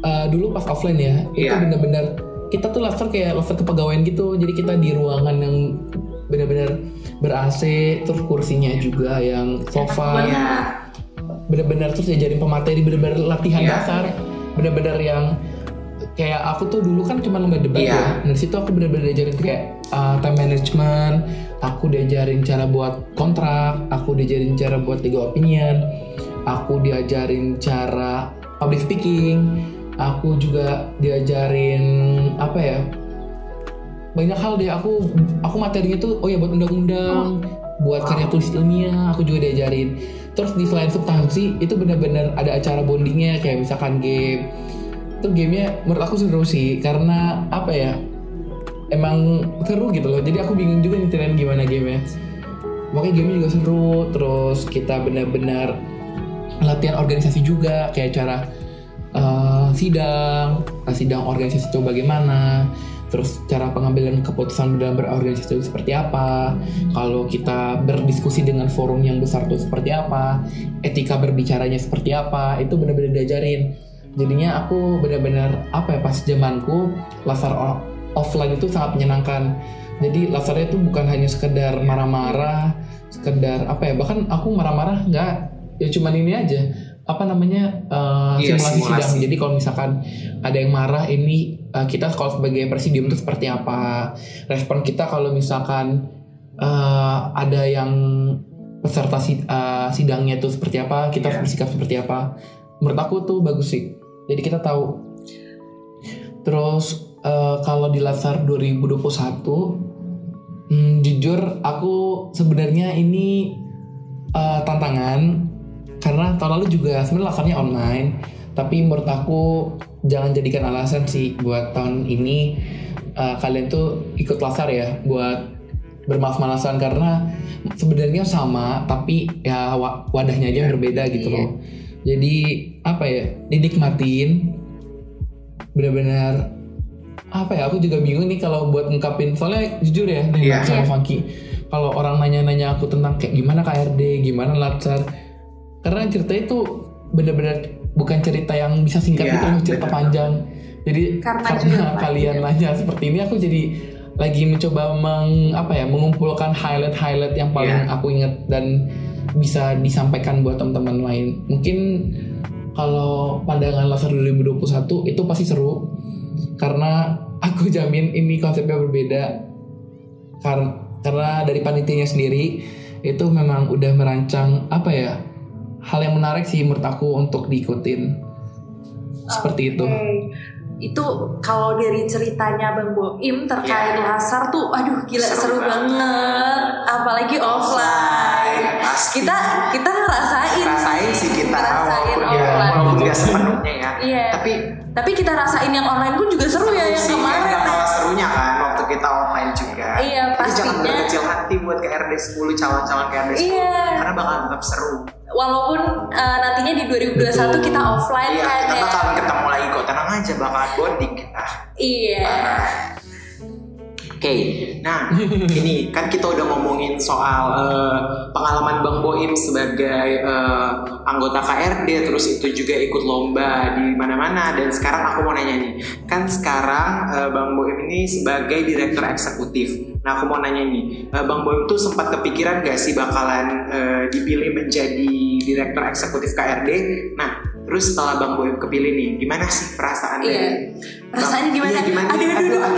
eh, dulu pas offline ya, itu Iya. bener-bener kita tuh Latsar kayak Latsar kepegawaian gitu. Jadi kita di ruangan yang bener-bener ber AC, terus kursinya juga yang sofa, Iya. bener-bener terus diajarin pemateri, bener-bener latihan Iya. dasar, bener-bener yang kayak aku tuh dulu kan cuma lomba debat Iya. ya. Dari situ aku bener-bener diajarin kayak uh, time management, aku diajarin cara buat kontrak, aku diajarin cara buat legal opinion, aku diajarin cara public speaking, aku juga diajarin apa ya? Banyak hal deh aku aku materinya tuh oh ya buat undang-undang, buat karya tulis ilmiah, aku juga diajarin. Terus di selain substansi itu benar-benar ada acara bondingnya kayak misalkan game. Itu gamenya menurut aku seru sih karena apa ya? Emang seru gitu loh. Jadi aku bingung juga nyetirin gimana gamenya. Pokoknya gamenya juga seru. Terus kita benar-benar latihan organisasi juga kayak cara eh, sidang, sidang organisasi itu bagaimana, terus cara pengambilan keputusan dalam berorganisasi itu seperti apa, kalau kita berdiskusi dengan forum yang besar itu seperti apa, etika berbicaranya seperti apa, itu benar-benar diajarin. Jadinya aku benar-benar apa ya pas zamanku lasar o- offline itu sangat menyenangkan. Jadi lasarnya itu bukan hanya sekedar marah-marah, sekedar apa ya bahkan aku marah-marah nggak ya cuman ini aja. Apa namanya uh, Iya, simulasi, simulasi. sidang jadi kalau misalkan ada yang marah ini uh, kita kalau sebagai presidium itu seperti apa? Respon kita kalau misalkan uh, ada yang peserta sid- uh, sidangnya itu seperti apa kita harus bersikap seperti apa? Menurut aku tuh bagus sih. Jadi kita tahu. Terus uh, kalau di Lasar 2021 hmm, jujur aku sebenarnya ini uh, tantangan. Karena tahun lalu juga sebenarnya Lasarnya online tapi menurut aku jangan jadikan alasan sih buat tahun ini uh, kalian tuh ikut lasar ya buat bermalas-malasan karena sebenarnya sama tapi ya wa- wadahnya aja yang berbeda gitu Iya. loh jadi apa ya dinikmatin. Benar-benar apa ya aku juga bingung nih kalau buat ngungkapin soalnya jujur ya nih Iya. sama Iya. Funky kalau orang nanya-nanya aku tentang kayak gimana KRD gimana latsar karena ceritanya itu benar-benar bukan cerita yang bisa singkat Iya, itu loh cerita benar. panjang jadi Karena karena, juga kalian panjang. nanya seperti ini aku jadi lagi mencoba meng apa ya mengumpulkan highlight-highlight yang paling Iya. aku ingat dan bisa disampaikan buat teman-teman lain mungkin kalau pandangan Lasar 2021 itu pasti seru karena aku jamin ini konsepnya berbeda karena karena dari panitianya sendiri itu memang udah merancang apa ya hal yang menarik sih menurut aku untuk diikutin seperti itu Oke. Itu kalau dari ceritanya Bang Boim terkait Iya. lasar tuh, aduh gila Seru seru, banget. banget. Apalagi offline. Pasti. Kita kita ngerasain. rasain sih kita Ngerasain walaupun ya offline. walaupun nggak sepenuhnya ya Iya. tapi Tapi kita rasain yang online pun juga seru ya yang sih, kemarin. nggak ya. kalah serunya kan waktu kita online juga Iya, Jadi jangan berkecil hati buat ke RD 10 calon-calon ke RD 10 Iya. karena bakal tetap seru Walaupun eh, nantinya di 2021 kita offline iya kan kita ya. bakalan ketemu lagi kok tenang aja bakalan bonding kita Iya. Oke, nah *laughs* ini kan kita udah ngomongin soal eh, pengalaman Bang Boim sebagai eh, anggota KRD, terus itu juga ikut lomba di mana-mana dan sekarang aku mau nanya nih, kan sekarang eh, Bang Boim ini sebagai direktur eksekutif. Nah aku mau nanya nih, eh, Bang Boim tuh sempat kepikiran gak sih bakalan eh, dipilih menjadi direktur eksekutif KRD? Nah terus setelah Bang Boim kepilih nih, gimana sih perasaan Iya. Perasaannya gimana? Iya, gimana? Aduh, aduh, aduh. direktur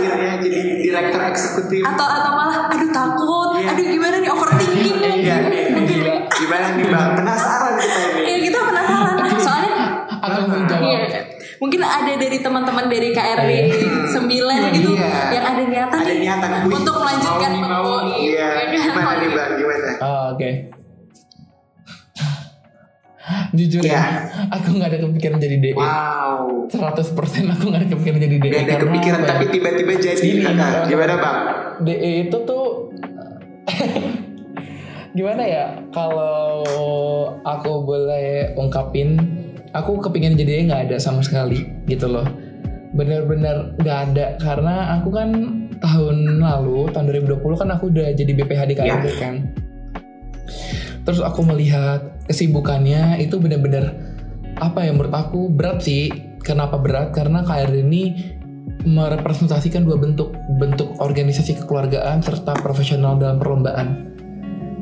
eksekutif. Atau atau malah aduh takut, Iya. aduh gimana nih overthinking nih. Iya nih, gila. Gimana nih bang? Penasaran kita ini. Iya kita penasaran. *laughs* Soalnya aku langsung jawab Iya. Mungkin ada dari teman-teman dari KRD Iya. 9 gitu Iya. yang ada niatan Ada nih niatan untuk melanjutkan mau mau. Iya. Ya? Gimana nih bang? Gimana? Oh, oke jujur Iya. ya aku nggak ada kepikiran jadi DE Wow. 100% aku nggak ada kepikiran jadi DE Gak ada kepikiran apa ya? tapi tiba-tiba jadi. Uh, gimana bang? DE itu tuh *laughs* gimana ya kalau aku boleh ungkapin aku kepingin jadi DE nggak ada sama sekali gitu loh bener-bener nggak ada karena aku kan tahun lalu tahun 2020 kan aku udah jadi BPH di KRD kan terus aku melihat kesibukannya itu bener-bener apa ya menurut aku berat sih. Kenapa berat? Karena KRD ini merepresentasikan dua bentuk bentuk organisasi kekeluargaan serta profesional dalam perlombaan.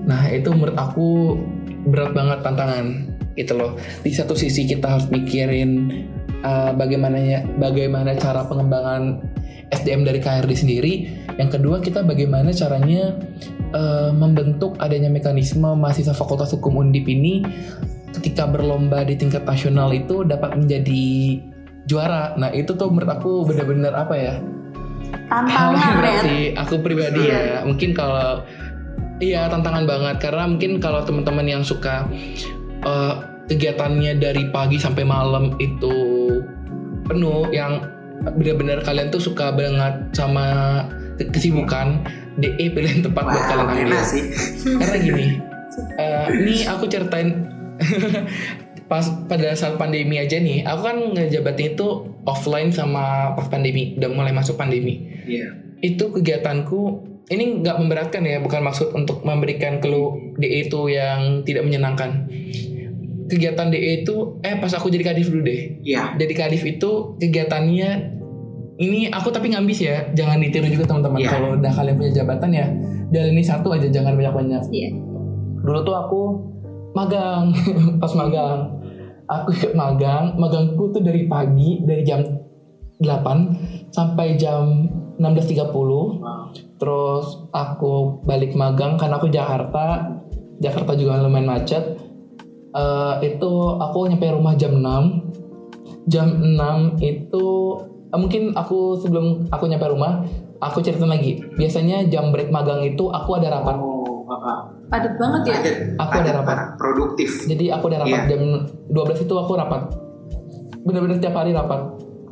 Nah itu menurut aku berat banget tantangan gitu loh. Di satu sisi kita harus mikirin uh, bagaimana bagaimana cara pengembangan SDM dari KRD sendiri. Yang kedua kita bagaimana caranya uh, membentuk adanya mekanisme mahasiswa Fakultas Hukum Undip ini ketika berlomba di tingkat nasional itu dapat menjadi juara. Nah itu tuh menurut aku benar-benar apa ya? Tantangan ya. sih. Aku pribadi ya mungkin kalau iya tantangan banget karena mungkin kalau teman-teman yang suka uh, kegiatannya dari pagi sampai malam itu penuh yang benar-benar kalian tuh suka banget sama kesibukan DE pilihan tepat buat kalian ambil sih. karena gini *laughs* eh, ini aku ceritain *laughs* pas pada saat pandemi aja nih aku kan ngejabatin itu offline sama pas pandemi udah mulai masuk pandemi Iya. itu kegiatanku ini nggak memberatkan ya bukan maksud untuk memberikan keluh DE itu yang tidak menyenangkan kegiatan DE itu eh pas aku jadi kadif dulu deh Iya. jadi kadif itu kegiatannya ini aku tapi ngambis ya jangan ditiru juga teman-teman. Iya. kalau udah kalian punya jabatan ya jalani satu aja jangan banyak-banyak. Iya. dulu tuh aku magang *laughs* pas magang. Aku ikut magang magangku tuh dari pagi dari jam 8 sampai jam 16.30 terus aku balik magang karena aku Jakarta Jakarta juga lumayan macet. Eh, itu aku nyampe rumah jam 6 jam 6 itu mungkin aku sebelum aku nyampe rumah aku cerita lagi biasanya jam break magang itu aku ada rapat Oh. Padat banget ya. Padat, Aku ada rapat. padat. Produktif. jadi aku ada rapat Iya. jam 12 itu aku rapat bener-bener tiap hari rapat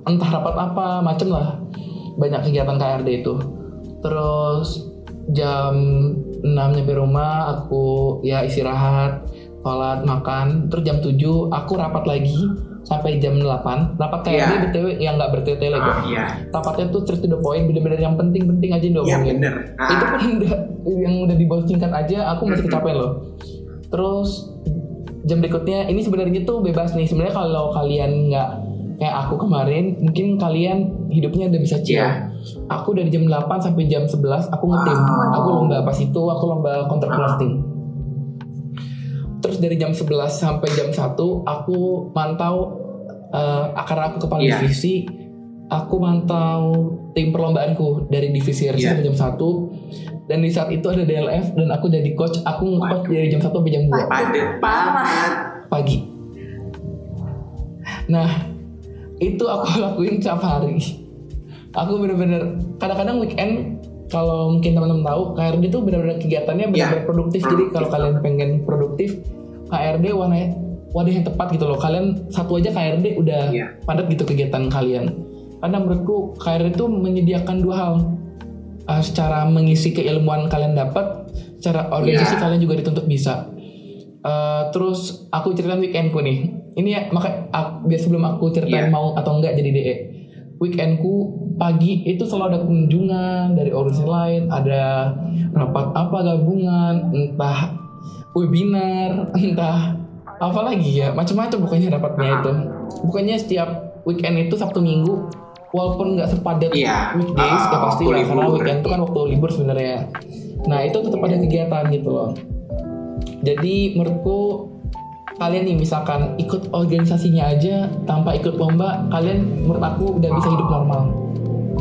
entah rapat apa macem lah banyak kegiatan KRD itu terus jam 6 nyampe rumah aku ya istirahat sholat makan terus jam 7 aku rapat lagi sampai jam 8 rapat KRD Iya. BTW yang nggak bertele-tele kok Ah, iya. rapatnya tuh straight to the point bener-bener yang penting-penting aja Iya diomongin bener. Ah, itu pun *laughs* udah yang udah di bawah singkat aja aku masih Mm-mm. kecapean loh terus jam berikutnya ini sebenarnya tuh bebas nih sebenarnya kalau kalian nggak kayak aku kemarin mungkin kalian hidupnya udah bisa chill Iya. aku dari jam 8 sampai jam 11 aku ngetim Wow. aku lomba pas itu aku lomba counter crafting terus dari jam 11 sampai jam 1 aku mantau eh, karena aku kepala Iya. divisi aku mantau tim perlombaanku dari divisi RC Iya. sampai jam 1 dan di saat itu ada DLF dan aku jadi coach aku nge-coach Waduh. dari jam 1 sampai jam 2 padet banget. pagi nah itu aku *laughs* lakuin tiap hari aku bener-bener kadang-kadang weekend kalau mungkin teman-teman tahu KRD itu benar-benar kegiatannya benar-benar produktif. Jadi kalau kalian pengen produktif KRD wadah wadah yang tepat gitu loh. Kalian satu aja KRD udah Iya. padat gitu kegiatan kalian. Karena menurutku KRD itu menyediakan dua hal. Uh, secara mengisi keilmuan kalian dapat secara organisasi Iya. kalian juga dituntut bisa. Uh, terus aku ceritain weekendku nih. Ini ya maka aku, biar sebelum aku ceritain Iya. mau atau enggak jadi DE weekendku pagi itu selalu ada kunjungan dari organisasi lain ada rapat apa gabungan entah webinar *laughs* entah apa lagi ya macam-macam pokoknya rapatnya Ah. itu. Bukannya setiap weekend itu sabtu minggu walaupun nggak sepadat Iya. weekdays ya Ah, pasti lah karena weekend itu kan waktu libur sebenarnya. Nah itu tetap ada kegiatan gitu loh. Jadi menurutku kalian nih misalkan ikut organisasinya aja tanpa ikut lomba kalian menurut aku udah bisa hidup normal.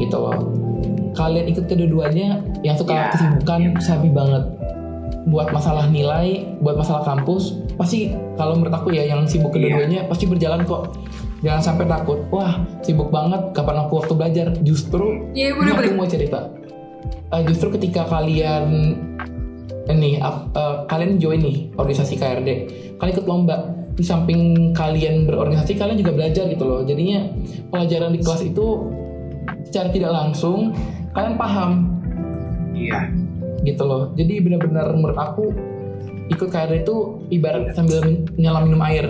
Gitu. Loh kalian ikut kedua-duanya yang suka Iya. kesibukan sabi banget. Buat masalah nilai buat masalah kampus pasti kalau menurut aku ya yang sibuk Iya. kedua-duanya pasti berjalan kok. Jangan sampai takut wah sibuk banget kapan aku waktu belajar? Justru Iya ini aku bener-bener. mau cerita. Eh, justru ketika kalian ini ap- eh, kalian join nih organisasi KRD kalian ikut lomba. Di samping kalian berorganisasi kalian juga belajar gitu loh. Jadinya pelajaran di kelas itu secara tidak langsung kalian paham. Iya. gitu loh. Jadi benar-benar menurut aku ikut KRD itu ibarat sambil nyelam minum air.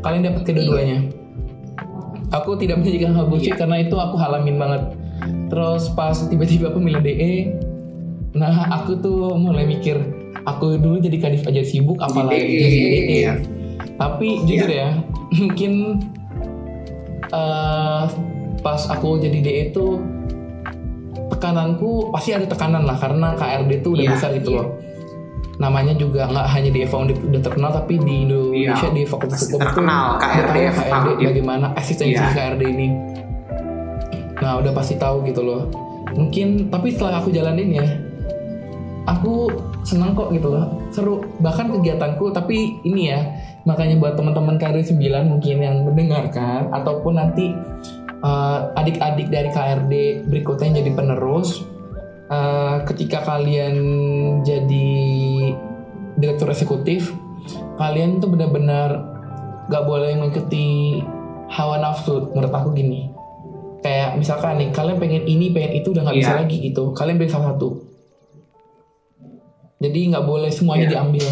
Kalian dapat kedua-duanya. Aku tidak menjadikan hal bullshit Iya. karena itu aku halamin banget. Terus pas tiba-tiba aku milih DE nah aku tuh mulai mikir aku dulu jadi kadif aja sibuk apalagi jadi DE iya. tapi jujur ya *laughs* mungkin eh, pas aku jadi DE itu tekananku pasti ada tekanan lah karena KRD itu udah Iya, besar gitu iya. loh namanya juga nggak hanya di EVA udah, udah terkenal tapi di Indonesia Iya, di Fakultas Hukum tuh terkenal KRD, KRD Fakultas. bagaimana eksistensi Iya. KRD ini nah udah pasti tahu gitu loh mungkin tapi setelah aku jalanin ya aku senang kok gitu loh. Seru. Bahkan kegiatanku tapi ini ya makanya buat teman-teman KRD 9 mungkin yang mendengarkan ataupun nanti eh, adik-adik dari KRD berikutnya yang jadi penerus eh, ketika kalian jadi direktur eksekutif kalian tuh benar-benar gak boleh mengikuti hawa nafsu. Menurut aku gini kayak misalkan nih kalian pengen ini pengen itu udah nggak bisa Iya. lagi gitu. Kalian pilih salah satu jadi nggak boleh semuanya Iya. diambil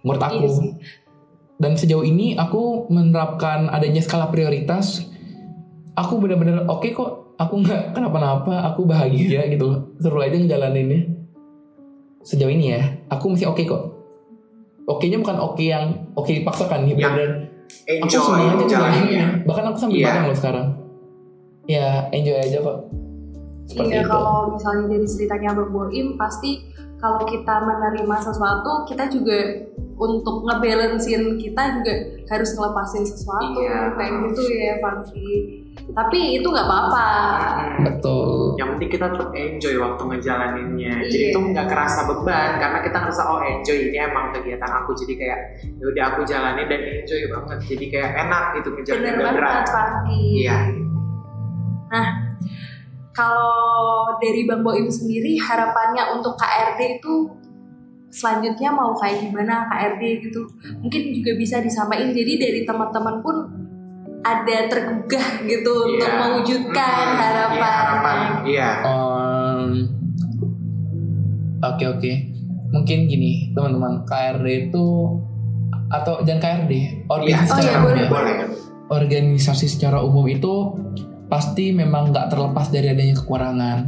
menurut aku. Iya sih. dan sejauh ini aku menerapkan adanya skala prioritas aku benar-benar oke kok. Aku nggak *laughs* kenapa-napa aku bahagia gitu. Loh seru aja ngejalaninnya. Sejauh ini ya aku masih oke kok. Oke nya bukan oke yang oke dipaksakan nih Yang benar aku Enjoy senang aja ngejalaninnya. Bahkan aku sambil Iya. bareng loh sekarang. Ya enjoy aja kok. Seperti Iya itu. kalau misalnya dari ceritanya Bang Boim pasti kalau kita menerima sesuatu kita juga untuk ngebalancein kita juga harus ngelepasin sesuatu Iya. kayak gitu ya Fanti. Tapi itu nggak apa-apa. Betul Yang penting kita tetap enjoy waktu ngejalaninnya. Iya. Jadi itu nggak kerasa beban karena kita ngerasa oh enjoy ini emang kegiatan aku. Jadi kayak ya udah aku jalanin dan enjoy banget. Jadi kayak enak gitu ngejalanin Bener berat. banget Fanti. Iya. Kalau dari Bang Boim sendiri harapannya untuk KRD itu selanjutnya mau kayak gimana KRD gitu mungkin juga bisa disampaikan jadi dari teman-teman pun ada tergugah gitu untuk Iya. mewujudkan Hmm, harapan. Iya, harapan. Iya. Um, Oke oke, mungkin gini teman-teman KRD itu atau dan KRD organisasi Oh, iya, boleh, umum ya. boleh. organisasi secara umum itu pasti memang nggak terlepas dari adanya kekurangan.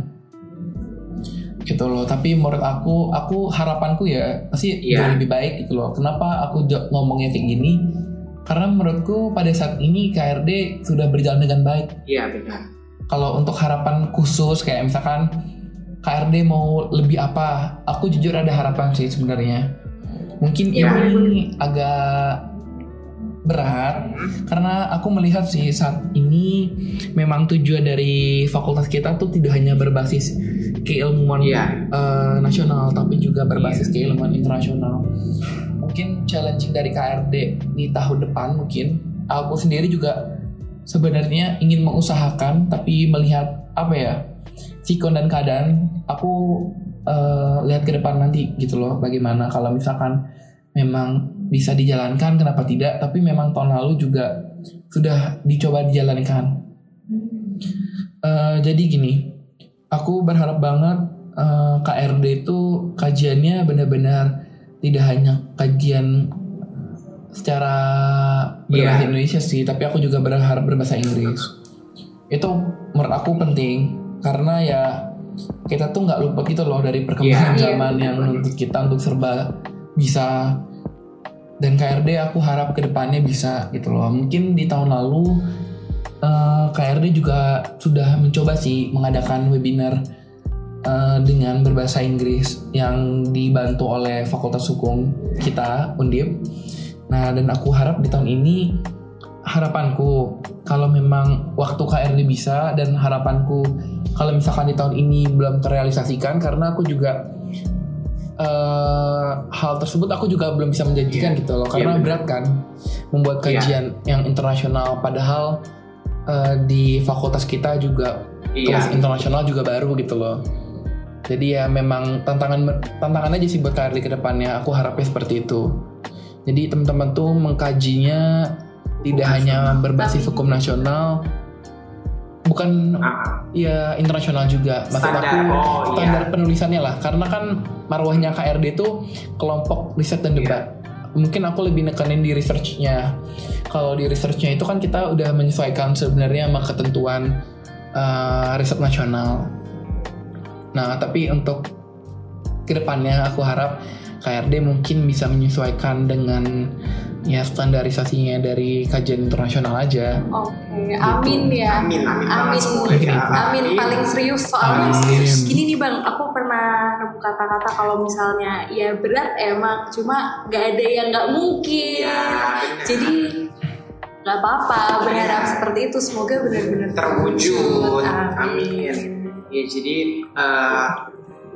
Gitu loh tapi menurut aku aku harapanku ya pasti Iya. jauh lebih baik gitu loh. Kenapa aku ngomongnya kayak gini? Karena menurutku pada saat ini KRD sudah berjalan dengan baik. Iya benar. kalau untuk harapan khusus kayak misalkan KRD mau lebih apa aku jujur ada harapan sih sebenarnya. Mungkin Iya, ini agak berat. Karena aku melihat sih saat ini memang tujuan dari fakultas kita tuh tidak hanya berbasis keilmuan Iya. eh, nasional tapi juga berbasis keilmuan internasional. Mungkin challenging dari KRD di tahun depan mungkin. Aku sendiri juga sebenarnya ingin mengusahakan tapi melihat apa ya sikon dan keadaan aku eh, lihat ke depan nanti gitu loh bagaimana. Kalau misalkan memang bisa dijalankan kenapa tidak tapi memang tahun lalu juga sudah dicoba dijalankan Eh, jadi gini aku berharap banget eh, KRD itu kajiannya benar-benar tidak hanya kajian secara berbahasa Iya. Indonesia sih tapi aku juga berharap berbahasa Inggris itu menurut aku penting karena ya kita tuh nggak lupa gitu loh dari perkembangan Iya. zaman yang menuntut kita untuk serba bisa dan KRD aku harap ke depannya bisa gitu loh. Mungkin di tahun lalu eh, KRD juga sudah mencoba sih mengadakan webinar eh, dengan berbahasa Inggris yang dibantu oleh Fakultas Hukum kita Undip. Nah dan aku harap di tahun ini harapanku kalau memang waktu KRD bisa dan harapanku kalau misalkan di tahun ini belum terrealisasikan karena aku juga eh, hal tersebut aku juga belum bisa menjanjikan Iya. gitu loh Iya, karena benar. berat kan membuat Iya. kajian yang internasional padahal eh, di fakultas kita juga kelas Iya. internasional juga baru gitu loh jadi ya memang tantangan tantangan aja sih buat KRD ke depannya aku harapnya seperti itu jadi teman-teman tuh mengkajinya tidak hanya berbasis Tapi- hukum nasional bukan Ah, ya internasional juga maksud Standar. aku Oh, standar iya. penulisannya lah karena kan marwahnya KRD itu kelompok riset dan Iya. debat mungkin aku lebih nekenin di researchnya kalau di researchnya itu kan kita udah menyesuaikan sebenarnya sama ketentuan eh, riset nasional nah tapi untuk ke depannya aku harap KRD mungkin bisa menyesuaikan dengan ya standarisasinya dari kajian internasional aja Oke, amin ya. Amin, amin, Amin. Amin. ya. Amin paling serius soalnya Amin. gini nih bang, aku pernah nemu kata-kata kalau misalnya ya berat emang, cuma nggak ada yang nggak mungkin. Ya. Jadi nggak apa-apa berharap Iya. seperti itu semoga benar-benar terwujud. Amin. Amin. Ya jadi eh,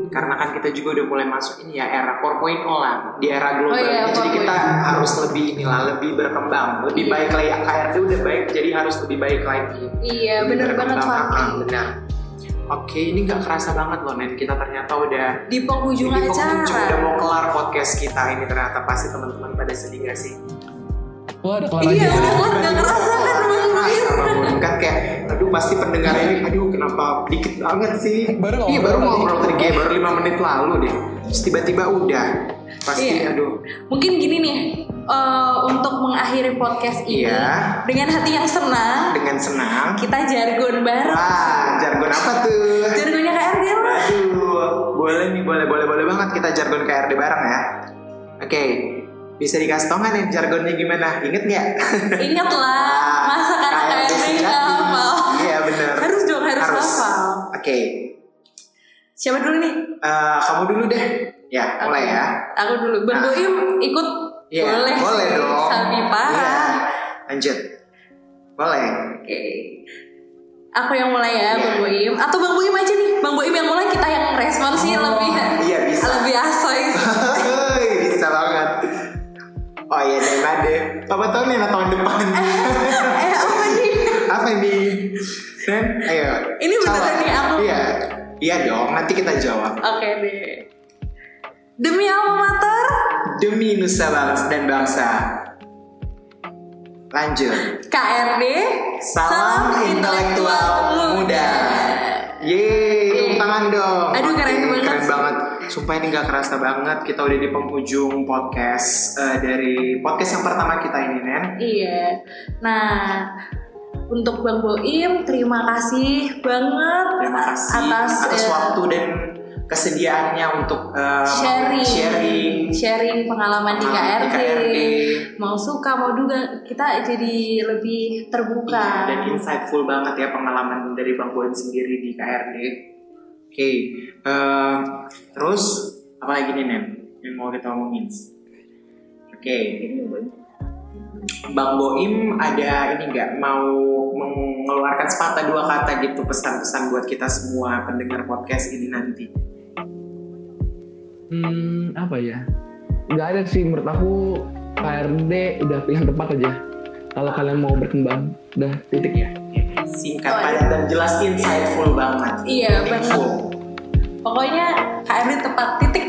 karena kan kita juga udah mulai masuk ini ya era 4.0 lah di era global. Oh iya, jadi kita 4.0. harus lebih inilah lebih berkembang, lebih Iya. baik lagi. KRD udah baik, jadi harus lebih baik lagi. Iya benar banget benar. Oke, ini nggak kerasa banget loh, Nen. Kita ternyata udah Di penghujung di penghujung acara. udah mau kelar podcast kita ini ternyata pasti teman-teman pada sedih gak sih? Wah ada kelar Iya aja udah kelar nggak kerasa kan kan kayak aduh pasti pendengar ini aduh kenapa dikit banget sih Baru iya baru tadi. ngobrol tadi kayak baru lima menit lalu deh terus tiba-tiba udah pasti Iya. aduh Mungkin gini nih, eh, untuk mengakhiri podcast ini Iya. dengan hati yang senang, dengan senang kita jargon bareng. wah jargon apa tuh Jargonnya KRD lah. aduh boleh nih boleh boleh boleh banget kita jargon KRD bareng ya oke bisa dikasih tau nggak nih jargonnya gimana inget nggak Ingat lah, *laughs* masa kan sejati. nggak hafal. iya bener Harus dong, harus, hafal. oke Siapa dulu nih? Eh, kamu dulu deh ya mulai Oke. ya Aku dulu. Bang Ah. Boim ikut Iya, boleh, boleh sih. dong. Sabi parah. Iya. Lanjut. Boleh. Oke. Aku yang mulai ya, Iya. Bang Boim. Atau Bang Boim aja nih. Bang Boim yang mulai kita yang respon sih lebih Iya bisa. lebih asoy. *laughs* Oh iya deh, deh. Apa tahun nih tahun depan? *laughs* eh apa nih? Apa ini? Nen, ayo. Ini beneran nih aku. Iya. Iya dong, nanti kita jawab. Oke deh. Demi alma mater, Demi nusa bangsa dan bangsa. Lanjut. KRD Salam intelektual muda. Yeay, tepuk tangan dong. Aduh, keren banget. Keren banget. Sumpah ini gak kerasa banget. Kita udah di penghujung podcast eh, dari podcast yang pertama kita ini, Nen. Iya. Nah, untuk Bang Boim, terima kasih banget Terima kasih atas, atas eh, waktu dan kesediaannya untuk eh, sharing, sharing sharing pengalaman di KRD. Mau suka mau duga, kita jadi lebih terbuka. Iya, dan insightful banget ya pengalaman dari Bang Boim sendiri di KRD. Oke, eh, terus apa lagi nih Nen yang mau kita omongin? Oke, Bang Boim ada ini nggak mau mengeluarkan sepatah dua kata gitu pesan-pesan buat kita semua pendengar podcast ini nanti. Hmm, apa ya? Nggak ada sih menurut aku KRD udah pilihan tepat aja. Kalau kalian mau berkembang, udah titik ya. Singkat, Oh, padat dan jelas, insightful banget. Iya, Meaningful. Pokoknya KRD tepat titik